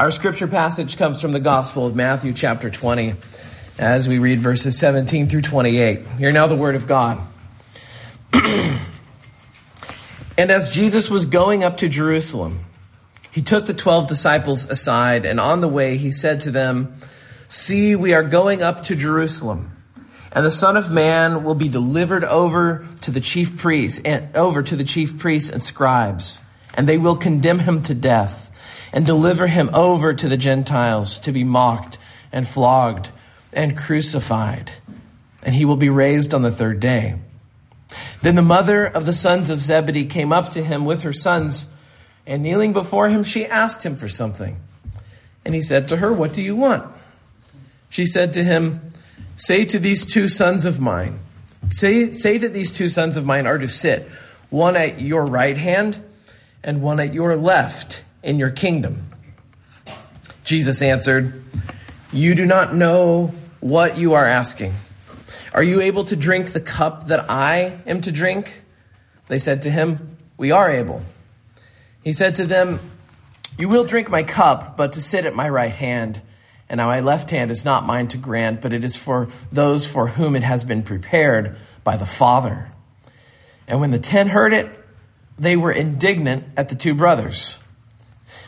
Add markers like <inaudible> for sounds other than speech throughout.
Our scripture passage comes from the Gospel of Matthew, chapter 20, as we read verses 17 through 28. Hear now the word of God. <clears throat> and as Jesus was going up to Jerusalem, he took the twelve disciples aside, and on the way he said to them, See, we are going up to Jerusalem, and the Son of Man will be delivered over to the chief priests and over to the chief priests and scribes, and they will condemn him to death and deliver him over to the Gentiles to be mocked and flogged and crucified, and he will be raised on the third day. Then the mother of the sons of Zebedee came up to him with her sons, and kneeling before him, she asked him for something. And he said to her, What do you want? She said to him, Say to these two sons of mine, say, say that these two sons of mine are to sit, one at your right hand and one at your left in your kingdom? Jesus answered, You do not know what you are asking. Are you able to drink the cup that I am to drink? They said to him, We are able. He said to them, You will drink my cup, but to sit at my right hand and now my left hand is not mine to grant, but it is for those for whom it has been prepared by the Father. And when the ten heard it, they were indignant at the two brothers.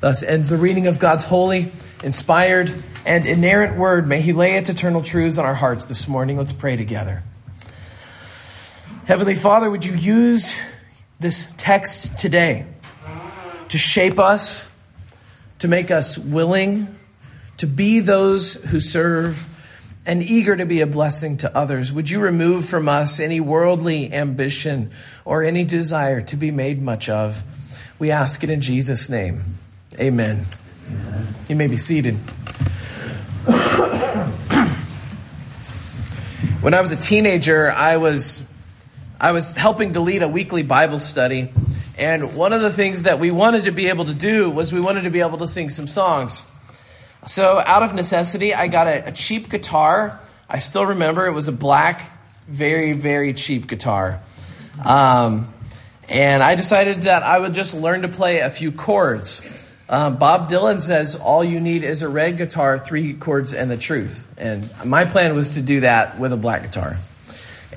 Thus ends the reading of God's holy, inspired, and inerrant word. May He lay its eternal truths on our hearts this morning. Let's pray together. Heavenly Father, would you use this text today to shape us, to make us willing, to be those who serve, and eager to be a blessing to others? Would you remove from us any worldly ambition or any desire to be made much of? We ask it in Jesus' name. Amen. You may be seated. when I was a teenager, I was I was helping to lead a weekly Bible study, and one of the things that we wanted to be able to do was we wanted to be able to sing some songs. So, out of necessity, I got a, a cheap guitar. I still remember it was a black, very, very cheap guitar. Um, and I decided that I would just learn to play a few chords. Um, Bob Dylan says all you need is a red guitar, three chords, and the truth. And my plan was to do that with a black guitar.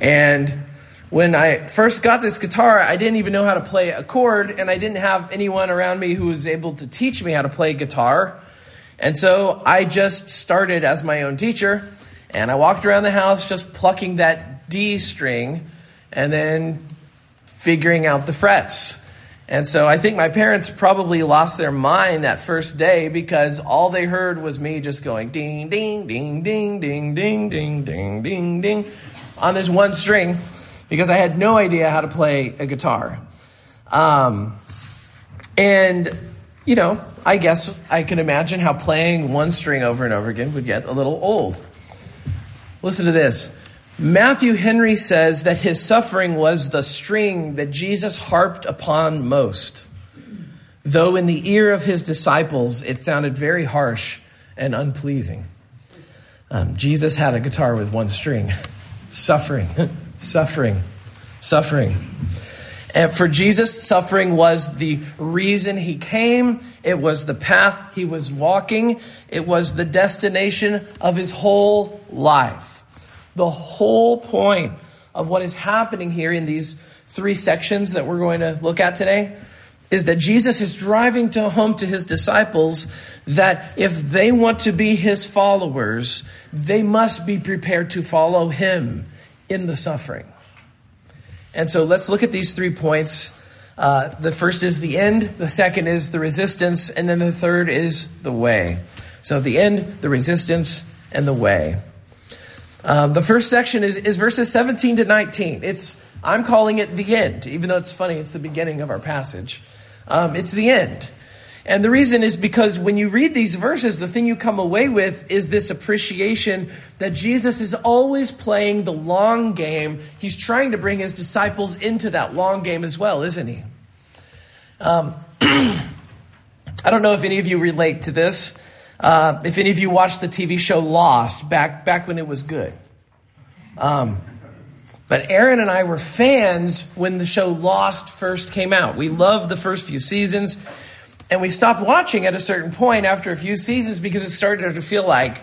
And when I first got this guitar, I didn't even know how to play a chord, and I didn't have anyone around me who was able to teach me how to play guitar. And so I just started as my own teacher, and I walked around the house just plucking that D string and then figuring out the frets. And so I think my parents probably lost their mind that first day because all they heard was me just going ding, ding, ding, ding, ding, ding, ding, ding, ding, ding on this one string because I had no idea how to play a guitar. Um, and, you know, I guess I can imagine how playing one string over and over again would get a little old. Listen to this. Matthew Henry says that his suffering was the string that Jesus harped upon most. Though in the ear of his disciples it sounded very harsh and unpleasing. Um, Jesus had a guitar with one string. <laughs> suffering, <laughs> suffering, suffering. And for Jesus, suffering was the reason he came. It was the path he was walking. It was the destination of his whole life. The whole point of what is happening here in these three sections that we're going to look at today is that Jesus is driving to home to his disciples that if they want to be his followers, they must be prepared to follow him in the suffering. And so let's look at these three points. Uh, the first is the end, the second is the resistance, and then the third is the way. So the end, the resistance, and the way. Um, the first section is, is verses 17 to 19. It's I'm calling it the end, even though it's funny, it's the beginning of our passage. Um, it's the end. And the reason is because when you read these verses, the thing you come away with is this appreciation that Jesus is always playing the long game. He's trying to bring his disciples into that long game as well, isn't he? Um, <clears throat> I don't know if any of you relate to this. Uh, if any of you watched the TV show Lost back back when it was good. Um, but Aaron and I were fans when the show Lost first came out. We loved the first few seasons. And we stopped watching at a certain point after a few seasons because it started to feel like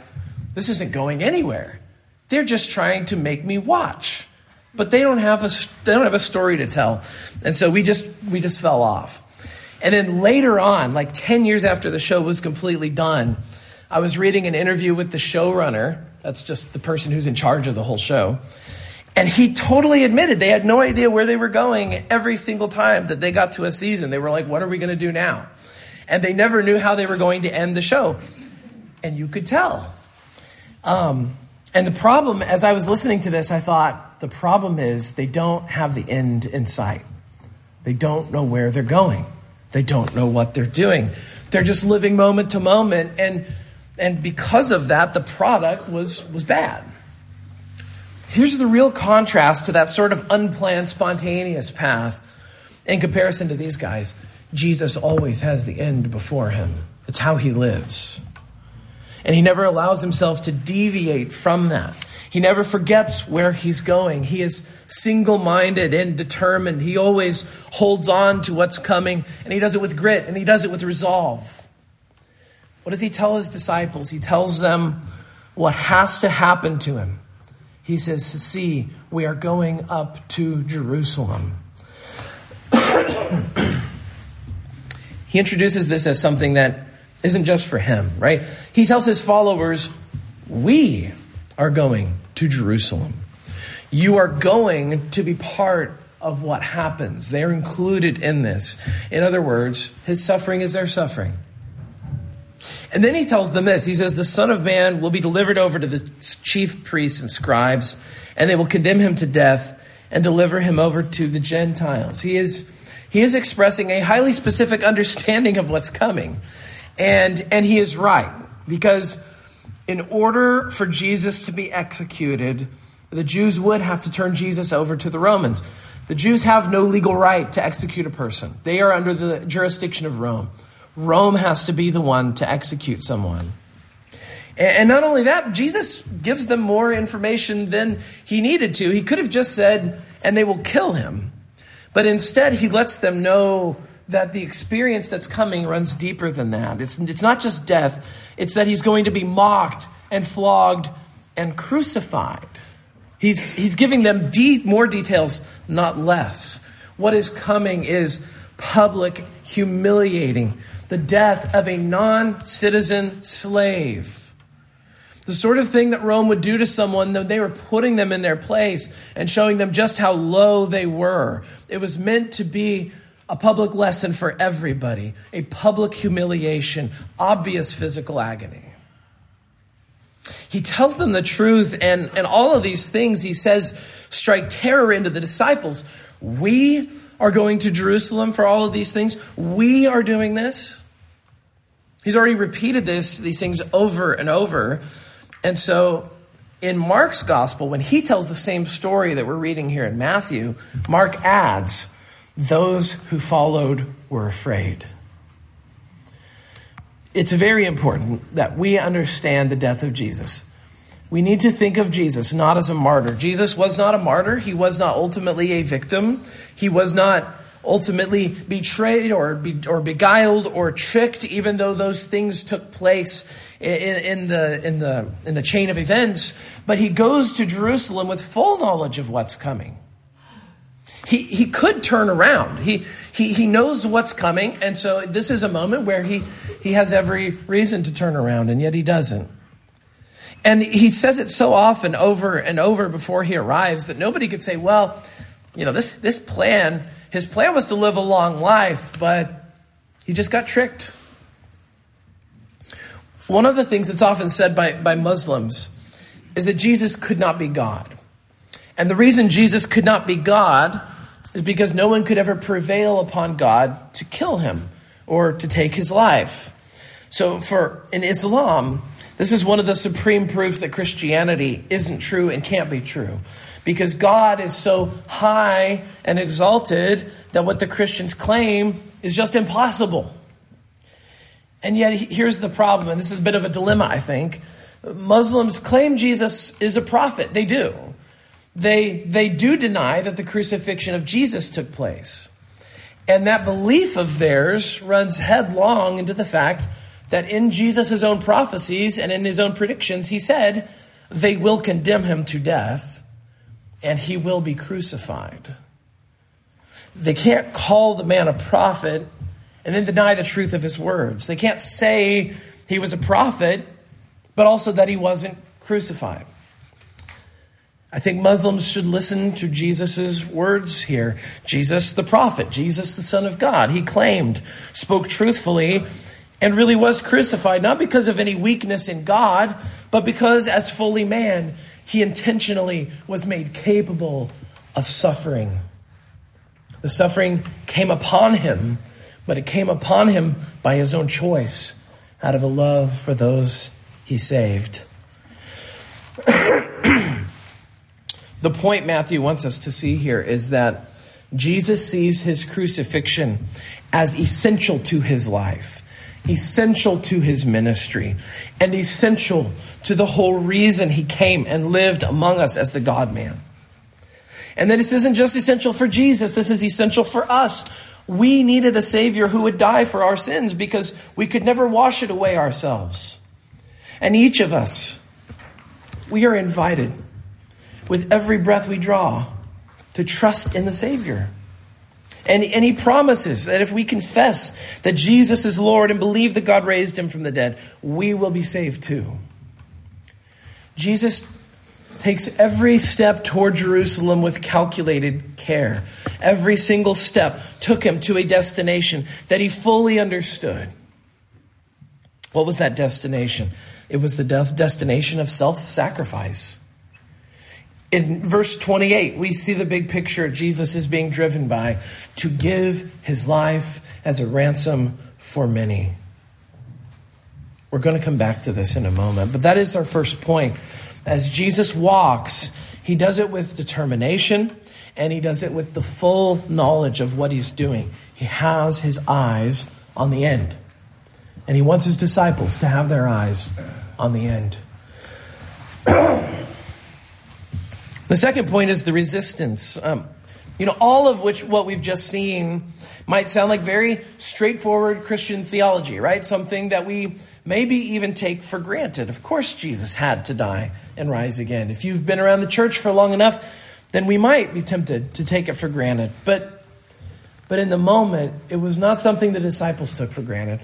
this isn't going anywhere. They're just trying to make me watch. But they don't have a they don't have a story to tell. And so we just we just fell off. And then later on, like 10 years after the show was completely done, I was reading an interview with the showrunner. That's just the person who's in charge of the whole show. And he totally admitted they had no idea where they were going every single time that they got to a season. They were like, what are we going to do now? and they never knew how they were going to end the show. And you could tell. Um, and the problem, as I was listening to this, I thought the problem is they don't have the end in sight. They don't know where they're going. They don't know what they're doing. They're just living moment to moment, and and because of that, the product was was bad. Here's the real contrast to that sort of unplanned, spontaneous path in comparison to these guys. Jesus always has the end before him. It's how he lives. And he never allows himself to deviate from that. He never forgets where he's going. He is single minded and determined. He always holds on to what's coming, and he does it with grit and he does it with resolve. What does he tell his disciples? He tells them what has to happen to him. He says, See, we are going up to Jerusalem. <clears throat> he introduces this as something that isn't just for him, right? He tells his followers, We are going to Jerusalem. You are going to be part of what happens. They're included in this. In other words, his suffering is their suffering. And then he tells them this He says, The Son of Man will be delivered over to the chief priests and scribes, and they will condemn him to death and deliver him over to the Gentiles. He is he is expressing a highly specific understanding of what's coming. And, and he is right, because in order for Jesus to be executed, the Jews would have to turn Jesus over to the Romans. The Jews have no legal right to execute a person, they are under the jurisdiction of Rome. Rome has to be the one to execute someone. And not only that, Jesus gives them more information than he needed to. He could have just said, and they will kill him. But instead, he lets them know that the experience that's coming runs deeper than that. It's, it's not just death, it's that he's going to be mocked and flogged and crucified. He's, he's giving them de- more details, not less. What is coming is public humiliating, the death of a non citizen slave the sort of thing that Rome would do to someone, though they were putting them in their place and showing them just how low they were. It was meant to be a public lesson for everybody, a public humiliation, obvious physical agony. He tells them the truth, and, and all of these things he says strike terror into the disciples. We are going to Jerusalem for all of these things. We are doing this. He's already repeated this, these things over and over. And so in Mark's gospel, when he tells the same story that we're reading here in Matthew, Mark adds, Those who followed were afraid. It's very important that we understand the death of Jesus. We need to think of Jesus not as a martyr. Jesus was not a martyr. He was not ultimately a victim. He was not ultimately betrayed or, be, or beguiled or tricked, even though those things took place in, in, the, in, the, in the chain of events, but he goes to Jerusalem with full knowledge of what's coming. He, he could turn around. He, he, he knows what's coming, and so this is a moment where he, he has every reason to turn around, and yet he doesn't. And he says it so often over and over before he arrives that nobody could say, well, you know, this, this plan, his plan was to live a long life, but he just got tricked. One of the things that's often said by, by Muslims is that Jesus could not be God. And the reason Jesus could not be God is because no one could ever prevail upon God to kill him. or to take his life. So, for in Islam, this is one of the supreme proofs that Christianity isn't true and can't be true. Because God is so high and exalted that what the Christians claim is just impossible. And yet, here's the problem, and this is a bit of a dilemma, I think. Muslims claim Jesus is a prophet. They do. They, they do deny that the crucifixion of Jesus took place. And that belief of theirs runs headlong into the fact that in Jesus' own prophecies and in his own predictions, he said, they will condemn him to death and he will be crucified. They can't call the man a prophet and then deny the truth of his words. They can't say he was a prophet, but also that he wasn't crucified. I think Muslims should listen to Jesus' words here. Jesus, the prophet, Jesus, the Son of God, he claimed, spoke truthfully, and really was crucified, not because of any weakness in God, but because as fully man, he intentionally was made capable of suffering. The suffering came upon him, but it came upon him by his own choice, out of a love for those he saved. <clears throat> the point Matthew wants us to see here is that Jesus sees his crucifixion as essential to his life essential to his ministry and essential to the whole reason he came and lived among us as the God man. And that this isn't just essential for Jesus, this is essential for us. We needed a Savior who would die for our sins because we could never wash it away ourselves. And each of us, we are invited with every breath we draw to trust in the Savior. And, and he promises that if we confess that Jesus is Lord and believe that God raised him from the dead, we will be saved too. Jesus takes every step toward Jerusalem with calculated care. Every single step took him to a destination that he fully understood. What was that destination? It was the destination of self sacrifice. In verse 28, we see the big picture Jesus is being driven by to give his life as a ransom for many. We're going to come back to this in a moment, but that is our first point. As Jesus walks, he does it with determination and he does it with the full knowledge of what he's doing. He has his eyes on the end, and he wants his disciples to have their eyes on the end. <clears throat> The second point is the resistance. Um, you know, all of which, what we've just seen, might sound like very straightforward Christian theology, right? Something that we maybe even take for granted. Of course, Jesus had to die and rise again. If you've been around the church for long enough, then we might be tempted to take it for granted. But, but in the moment, it was not something the disciples took for granted.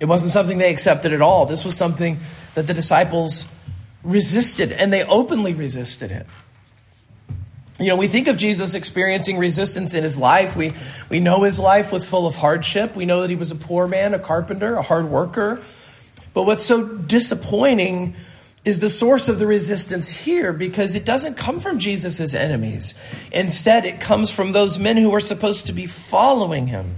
It wasn't something they accepted at all. This was something that the disciples resisted, and they openly resisted it. You know, we think of Jesus experiencing resistance in his life. We, we know his life was full of hardship. We know that he was a poor man, a carpenter, a hard worker. But what's so disappointing is the source of the resistance here because it doesn't come from Jesus' enemies. Instead, it comes from those men who are supposed to be following him.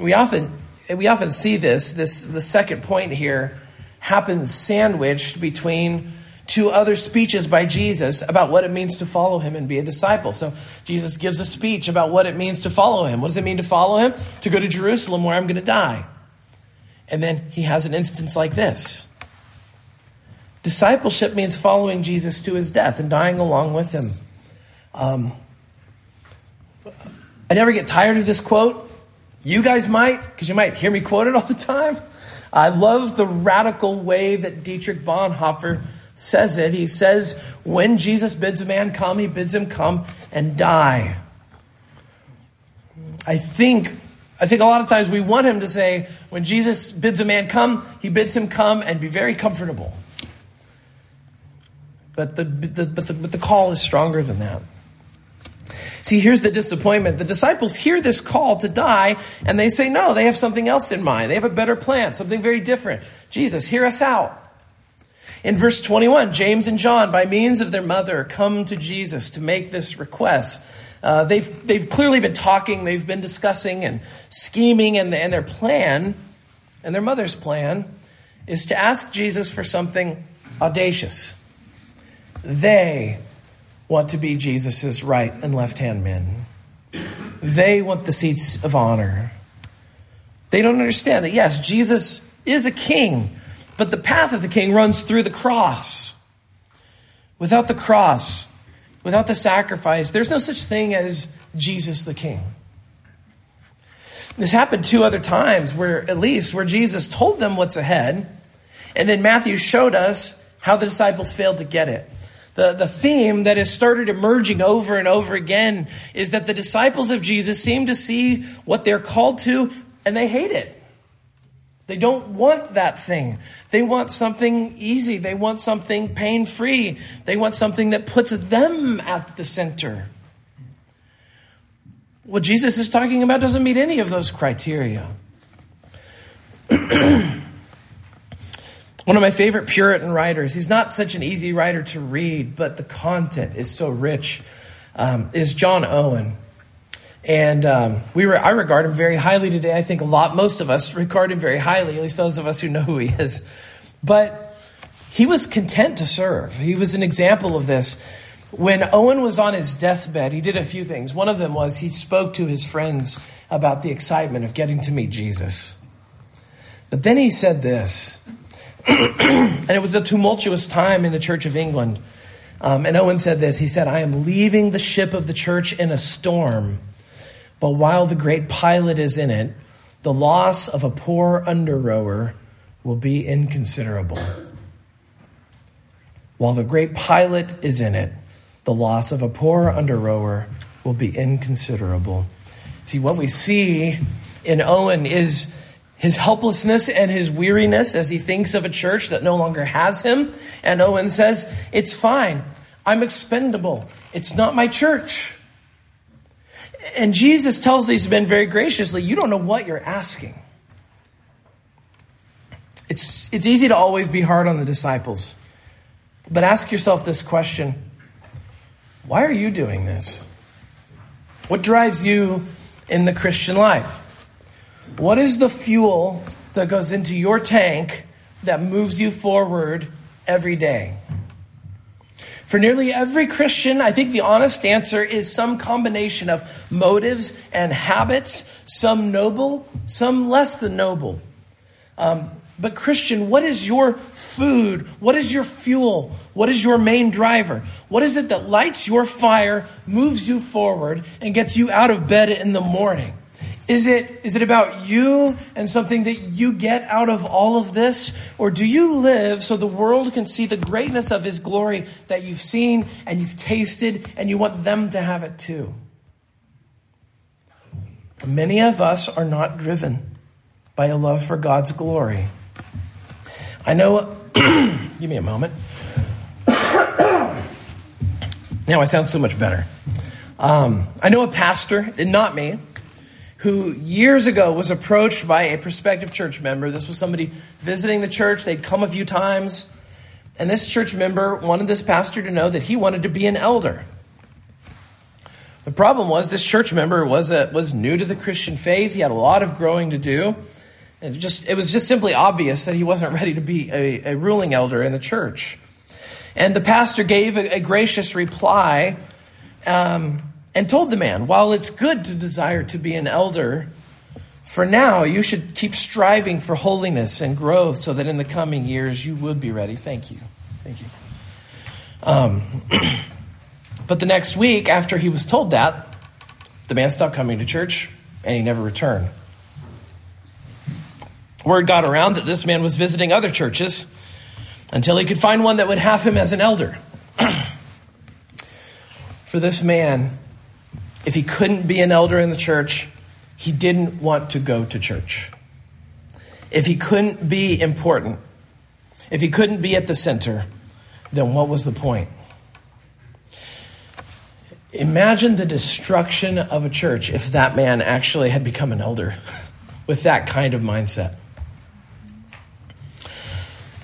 We often, we often see this, this the second point here happens sandwiched between two other speeches by Jesus about what it means to follow him and be a disciple. So Jesus gives a speech about what it means to follow him. What does it mean to follow him? To go to Jerusalem where I'm going to die. And then he has an instance like this. Discipleship means following Jesus to his death and dying along with him. Um, I never get tired of this quote. You guys might, because you might hear me quote it all the time. I love the radical way that Dietrich Bonhoeffer says it. He says, when Jesus bids a man come, he bids him come and die. I think, I think a lot of times we want him to say, when Jesus bids a man come, he bids him come and be very comfortable. But the, the, but the, but the call is stronger than that. See, here's the disappointment. The disciples hear this call to die, and they say, no, they have something else in mind. They have a better plan, something very different. Jesus, hear us out. In verse 21, James and John, by means of their mother, come to Jesus to make this request. Uh, they've, they've clearly been talking, they've been discussing and scheming, and, and their plan, and their mother's plan, is to ask Jesus for something audacious. They want to be Jesus' right and left hand men. They want the seats of honor. They don't understand that, yes, Jesus is a king, but the path of the king runs through the cross. Without the cross, without the sacrifice, there's no such thing as Jesus the king. This happened two other times where, at least, where Jesus told them what's ahead, and then Matthew showed us how the disciples failed to get it. The, the theme that has started emerging over and over again is that the disciples of Jesus seem to see what they're called to and they hate it. They don't want that thing. They want something easy. They want something pain free. They want something that puts them at the center. What Jesus is talking about doesn't meet any of those criteria. <clears throat> One of my favorite Puritan writers, he's not such an easy writer to read, but the content is so rich, um, is John Owen. And um, we I regard him very highly today. I think a lot, most of us regard him very highly, at least those of us who know who he is. But he was content to serve. He was an example of this. When Owen was on his deathbed, he did a few things. One of them was he spoke to his friends about the excitement of getting to meet Jesus. But then he said this <clears throat> and it was a tumultuous time in the Church of England. Um, and Owen said this He said, I am leaving the ship of the church in a storm, but while the great pilot is in it, the loss of a poor under rower will be inconsiderable. While the great pilot is in it, the loss of a poor under rower will be inconsiderable. See, what we see in Owen is his helplessness and his weariness as he thinks of a church that no longer has him. And Owen says, It's fine. I'm expendable. It's not my church. And Jesus tells these men very graciously, You don't know what you're asking. It's, it's easy to always be hard on the disciples. But ask yourself this question Why are you doing this? What drives you in the Christian life? What is the fuel that goes into your tank that moves you forward every day? For nearly every Christian, I think the honest answer is some combination of motives and habits, some noble, some less than noble. Um, but, Christian, what is your food? What is your fuel? What is your main driver? What is it that lights your fire, moves you forward, and gets you out of bed in the morning? Is it, is it about you and something that you get out of all of this? Or do you live so the world can see the greatness of His glory that you've seen and you've tasted and you want them to have it too? Many of us are not driven by a love for God's glory. I know, <clears throat> give me a moment. now I sound so much better. Um, I know a pastor, and not me, who years ago was approached by a prospective church member. This was somebody visiting the church, they'd come a few times. And this church member wanted this pastor to know that he wanted to be an elder. The problem was this church member was a, was new to the Christian faith. He had a lot of growing to do. It just it was just simply obvious that he wasn't <laughs> ready to be a, a ruling elder in the church. And the pastor gave a, a gracious reply. Um, and told the man, While it's good to desire to be an elder, for now you should keep striving for holiness and growth so that in the coming years you would be ready. Thank you. Thank you. Um, <clears throat> but the next week, after he was told that, the man stopped coming to church and he never returned. Word got around that this man was visiting other churches until he could find one that would have him as an elder. <clears throat> For this man, if he couldn't be an elder in the church, he didn't want to go to church. If he couldn't be important, if he couldn't be at the center, then what was the point? Imagine the destruction of a church if that man actually had become an elder <laughs> with that kind of mindset.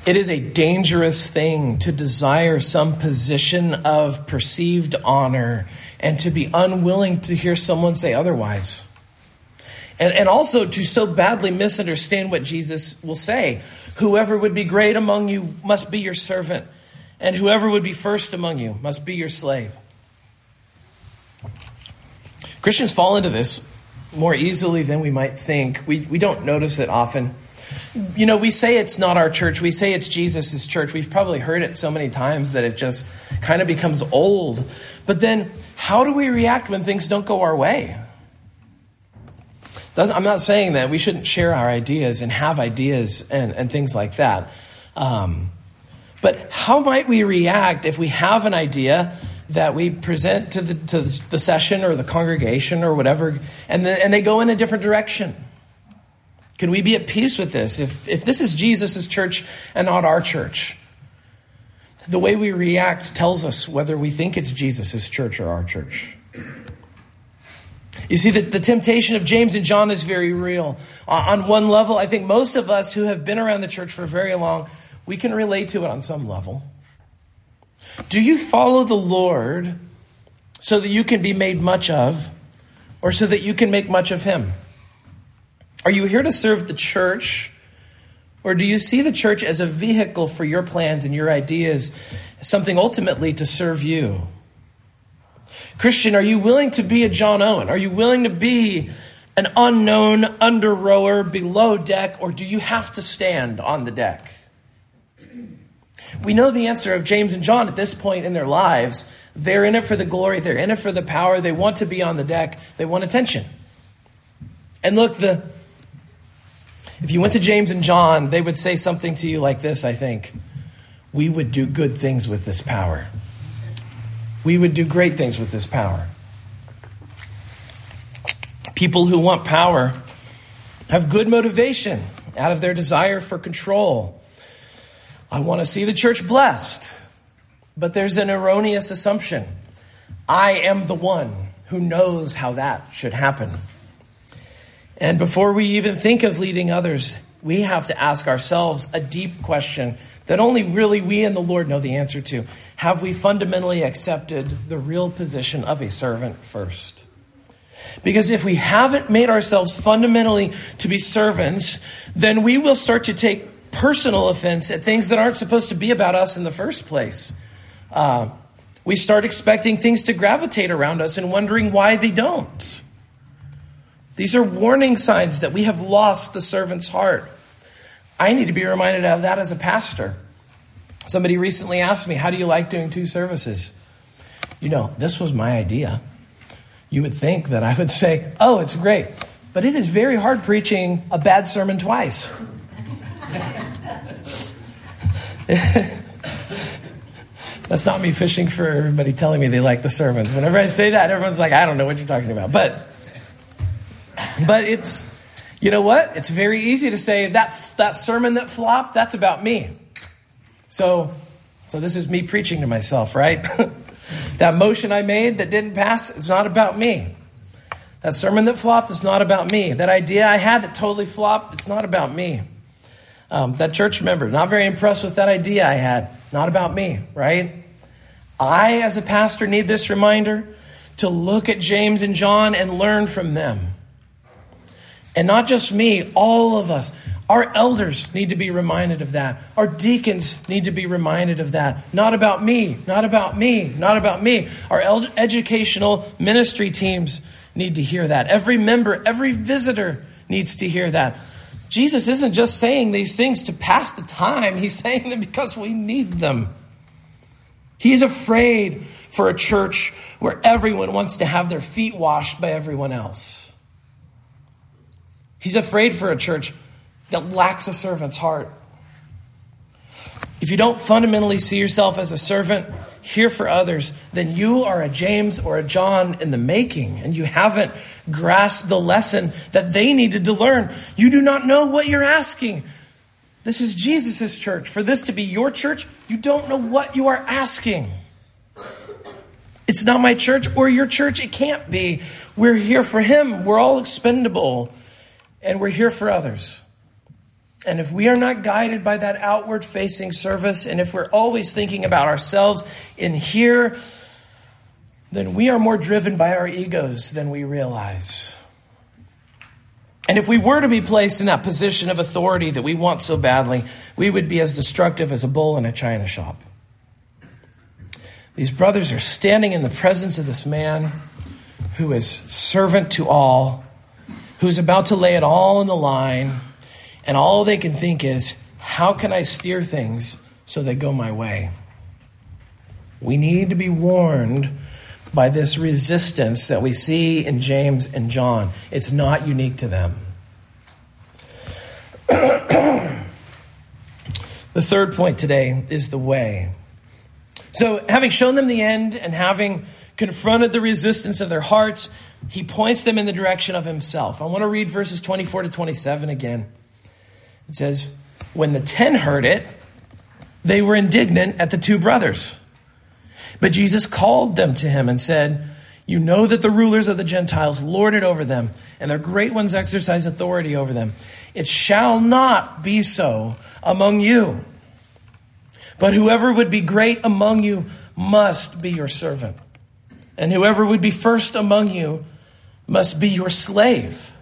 It is a dangerous thing to desire some position of perceived honor and to be unwilling to hear someone say otherwise. And, and also to so badly misunderstand what Jesus will say. Whoever would be great among you must be your servant, and whoever would be first among you must be your slave. Christians fall into this more easily than we might think. We, we don't notice it often. You know, we say it's not our church. We say it's Jesus' church. We've probably heard it so many times that it just kind of becomes old. But then, how do we react when things don't go our way? I'm not saying that we shouldn't share our ideas and have ideas and, and things like that. Um, but how might we react if we have an idea that we present to the, to the session or the congregation or whatever, and, the, and they go in a different direction? Can we be at peace with this? If, if this is Jesus' church and not our church, the way we react tells us whether we think it's Jesus' church or our church. You see, that the temptation of James and John is very real. Uh, on one level, I think most of us who have been around the church for very long, we can relate to it on some level. Do you follow the Lord so that you can be made much of, or so that you can make much of Him? Are you here to serve the church? Or do you see the church as a vehicle for your plans and your ideas, something ultimately to serve you? Christian, are you willing to be a John Owen? Are you willing to be an unknown under rower below deck, or do you have to stand on the deck? We know the answer of James and John at this point in their lives. They're in it for the glory, they're in it for the power, they want to be on the deck, they want attention. And look, the if you went to James and John, they would say something to you like this, I think. We would do good things with this power. We would do great things with this power. People who want power have good motivation out of their desire for control. I want to see the church blessed, but there's an erroneous assumption. I am the one who knows how that should happen. And before we even think of leading others, we have to ask ourselves a deep question that only really we and the Lord know the answer to. Have we fundamentally accepted the real position of a servant first? Because if we haven't made ourselves fundamentally to be servants, then we will start to take personal offense at things that aren't supposed to be about us in the first place. Uh, we start expecting things to gravitate around us and wondering why they don't. These are warning signs that we have lost the servant's heart. I need to be reminded of that as a pastor. Somebody recently asked me, How do you like doing two services? You know, this was my idea. You would think that I would say, Oh, it's great. But it is very hard preaching a bad sermon twice. <laughs> That's not me fishing for everybody telling me they like the sermons. Whenever I say that, everyone's like, I don't know what you're talking about. But but it's, you know what? It's very easy to say that that sermon that flopped, that's about me. So, so this is me preaching to myself, right? <laughs> that motion I made that didn't pass is not about me. That sermon that flopped is not about me. That idea I had that totally flopped, it's not about me. Um, that church member, not very impressed with that idea I had, not about me, right? I, as a pastor, need this reminder to look at James and John and learn from them. And not just me, all of us. Our elders need to be reminded of that. Our deacons need to be reminded of that. Not about me, not about me, not about me. Our educational ministry teams need to hear that. Every member, every visitor needs to hear that. Jesus isn't just saying these things to pass the time, he's <laughs> saying them because we need them. He's afraid for a church where everyone wants to have their feet washed by everyone else. He's afraid for a church that lacks a servant's heart. If you don't fundamentally see yourself as a servant here for others, then you are a James or a John in the making, and you haven't grasped the lesson that they needed to learn. You do not know what you're asking. This is Jesus' church. For this to be your church, you don't know what you are asking. It's not my church or your church. It can't be. We're here for Him. We're all expendable and we're here for others. And if we are not guided by that outward facing service, and if we're always thinking about ourselves in here, then we are more driven by our egos than we realize. And if we were to be placed in that position of authority that we want so badly, we would be as destructive as a bull in a china shop. These brothers are standing in the presence of this man who is servant to all, who's about to lay it all on the line, and all they can think is, how can I steer things so they go my way? We need to be warned by this resistance that we see in James and John. It's not unique to them. <clears throat> the third point today is the way. So, having shown them the end and having confronted the resistance of their hearts, he points them in the direction of himself. I want to read verses 24 to 27 again. It says, When the ten heard it, they were indignant at the two brothers. But Jesus called them to him and said, You know that the rulers of the Gentiles lord it over them, and their great ones exercise authority over them. It shall not be so among you. But whoever would be great among you must be your servant. And whoever would be first among you must be your slave.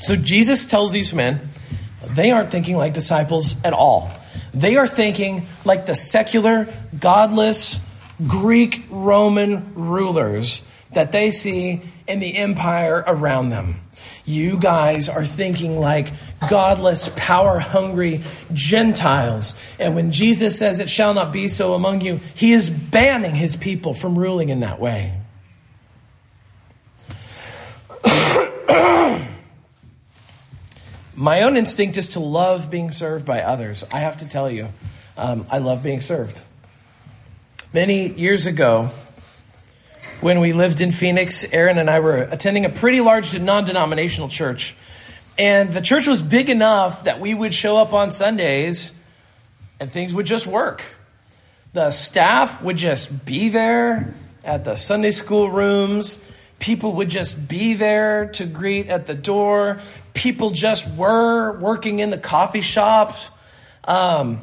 So Jesus tells these men, they aren't thinking like disciples at all. They are thinking like the secular, godless, Greek Roman rulers that they see in the empire around them. You guys are thinking like godless, power hungry Gentiles. And when Jesus says it shall not be so among you, he is banning his people from ruling in that way. <coughs> My own instinct is to love being served by others. I have to tell you, um, I love being served. Many years ago, when we lived in Phoenix, Aaron and I were attending a pretty large non denominational church. And the church was big enough that we would show up on Sundays and things would just work. The staff would just be there at the Sunday school rooms. People would just be there to greet at the door. People just were working in the coffee shops. Um,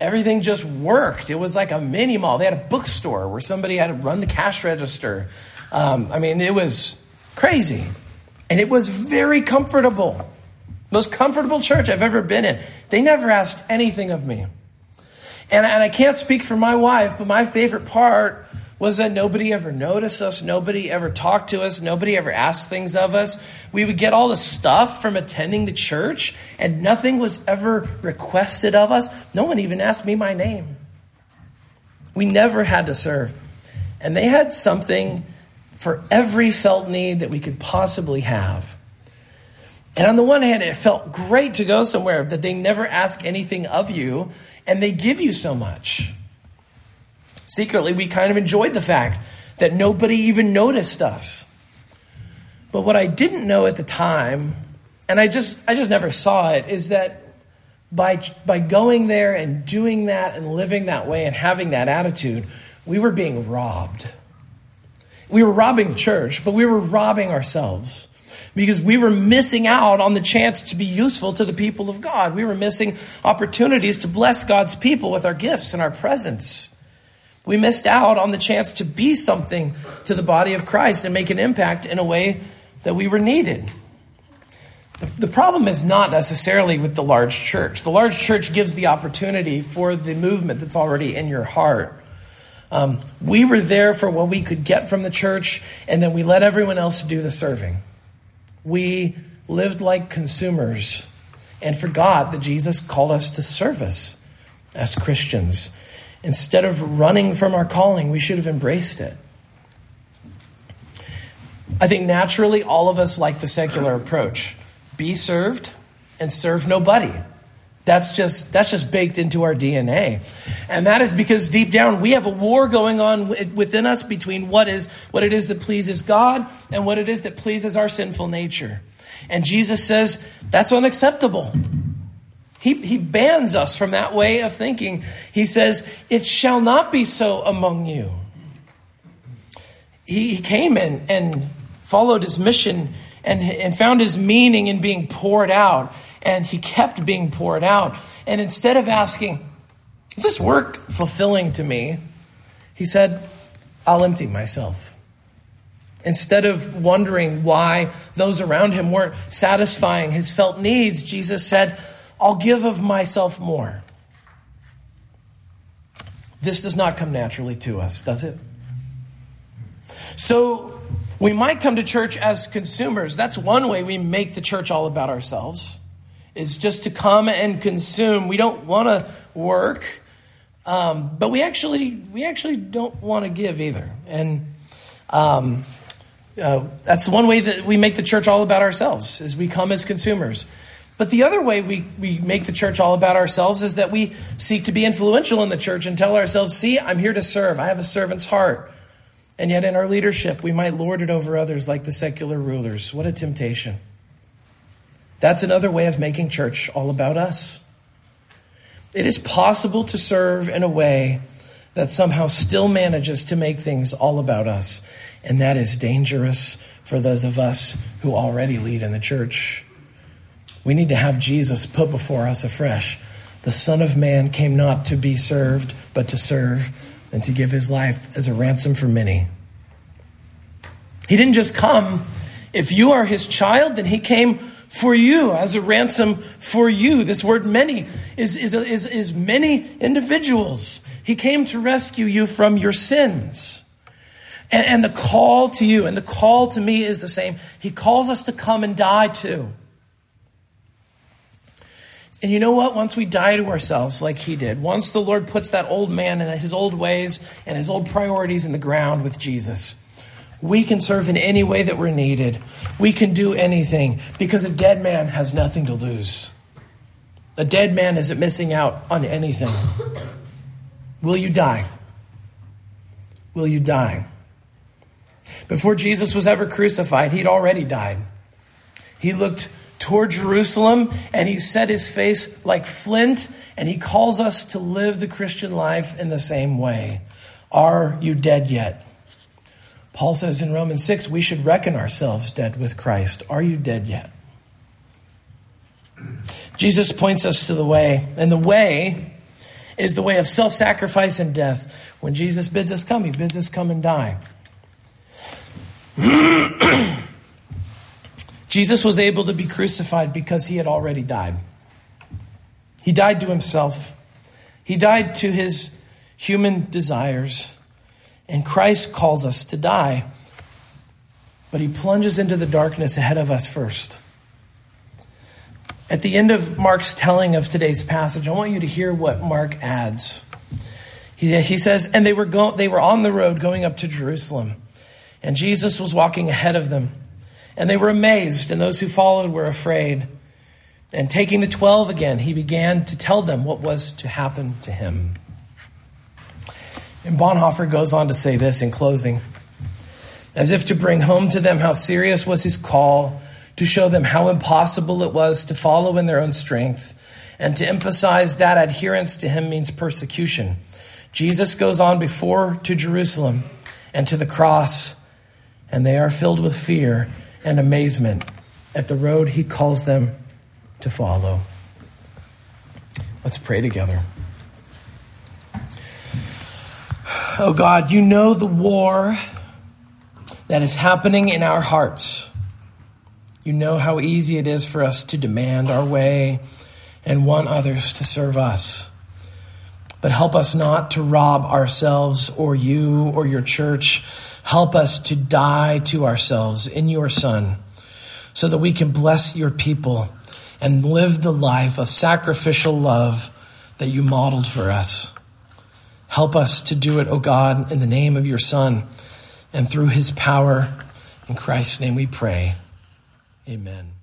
everything just worked. It was like a mini mall. They had a bookstore where somebody had to run the cash register. Um, I mean, it was crazy. And it was very comfortable. Most comfortable church I've ever been in. They never asked anything of me. And, and I can't speak for my wife, but my favorite part was that nobody ever noticed us, nobody ever talked to us, nobody ever asked things of us. We would get all the stuff from attending the church, and nothing was ever requested of us. No one even asked me my name. We never had to serve. And they had something for every felt need that we could possibly have. And on the one hand, it felt great to go somewhere that they never ask anything of you and they give you so much. Secretly, we kind of enjoyed the fact that nobody even noticed us. But what I didn't know at the time, and I just I just never saw it, is that by by going there and doing that and living that way and having that attitude, we were being robbed. We were robbing the church, but we were robbing ourselves because we were missing out on the chance to be useful to the people of God. We were missing opportunities to bless God's people with our gifts and our presence. We missed out on the chance to be something to the body of Christ and make an impact in a way that we were needed. The problem is not necessarily with the large church. The large church gives the opportunity for the movement that's already in your heart. Um, we were there for what we could get from the church, and then we let everyone else do the serving. We lived like consumers and forgot that Jesus called us to service as Christians. Instead of running from our calling, we should have embraced it. I think naturally all of us like the secular approach be served and serve nobody. That's just that's just baked into our DNA. And that is because deep down we have a war going on within us between what is what it is that pleases God and what it is that pleases our sinful nature. And Jesus says that's unacceptable. He, he bans us from that way of thinking. He says, It shall not be so among you. He, he came in and followed his mission and, and found his meaning in being poured out and he kept being poured out. And instead of asking, Is this work fulfilling to me? He said, I'll empty myself. Instead of wondering why those around him weren't satisfying his felt needs, Jesus said, I'll give of myself more. This does not come naturally to us, does it? So we might come to church as consumers. That's one way we make the church all about ourselves, is just to come and consume. We don't want to work, um, but we actually we actually don't want to give either. And um, uh, that's one way that we make the church all about ourselves, is we come as consumers. But the other way we, we make the church all about ourselves is that we seek to be influential in the church and tell ourselves, see, I'm here to serve. I have a servant's heart. And yet in our leadership, we might lord it over others like the secular rulers. What a temptation. That's another way of making church all about us. It is possible to serve in a way that somehow still manages to make things all about us. And that is dangerous for those of us who already lead in the church. We need to have Jesus put before us afresh. The Son of Man came not to be served, but to serve and to give his life as a ransom for many. He didn't just come. If you are his child, then he came for you as a ransom for you. This word many is, is, is, is many individuals. He came to rescue you from your sins. And, and the call to you and the call to me is the same. He calls us to come and die too. And you know what? Once we die to ourselves like he did, once the Lord puts that old man and his old ways and his old priorities in the ground with Jesus, we can serve in any way that we're needed. We can do anything because a dead man has nothing to lose. A dead man isn't missing out on anything. Will you die? Will you die? Before Jesus was ever crucified, he'd already died. He looked toward Jerusalem and he set his face like flint and he calls us to live the Christian life in the same way. Are you dead yet? Paul says in Romans 6, we should reckon ourselves dead with Christ. Are you dead yet? Jesus points us to the way, and the way is the way of self sacrifice and death. When Jesus bids us come, he bids us come and die. <clears throat> Jesus was able to be crucified because he had already died. He died to himself, he died to his human desires. And Christ calls us to die, but he plunges into the darkness ahead of us first. At the end of Mark's telling of today's passage, I want you to hear what Mark adds. He, he says, And they were, go, they were on the road going up to Jerusalem, and Jesus was walking ahead of them. And they were amazed, and those who followed were afraid. And taking the twelve again, he began to tell them what was to happen to him. And Bonhoeffer goes on to say this in closing as if to bring home to them how serious was his call, to show them how impossible it was to follow in their own strength, and to emphasize that adherence to him means persecution. Jesus goes on before to Jerusalem and to the cross, and they are filled with fear and amazement at the road he calls them to follow. Let's pray together. Oh God, you know the war that is happening in our hearts. You know how easy it is for us to demand our way and want others to serve us. But help us not to rob ourselves or you or your church Help us to die to ourselves in your Son so that we can bless your people and live the life of sacrificial love that you modeled for us. Help us to do it, O oh God, in the name of your Son and through his power. In Christ's name we pray. Amen.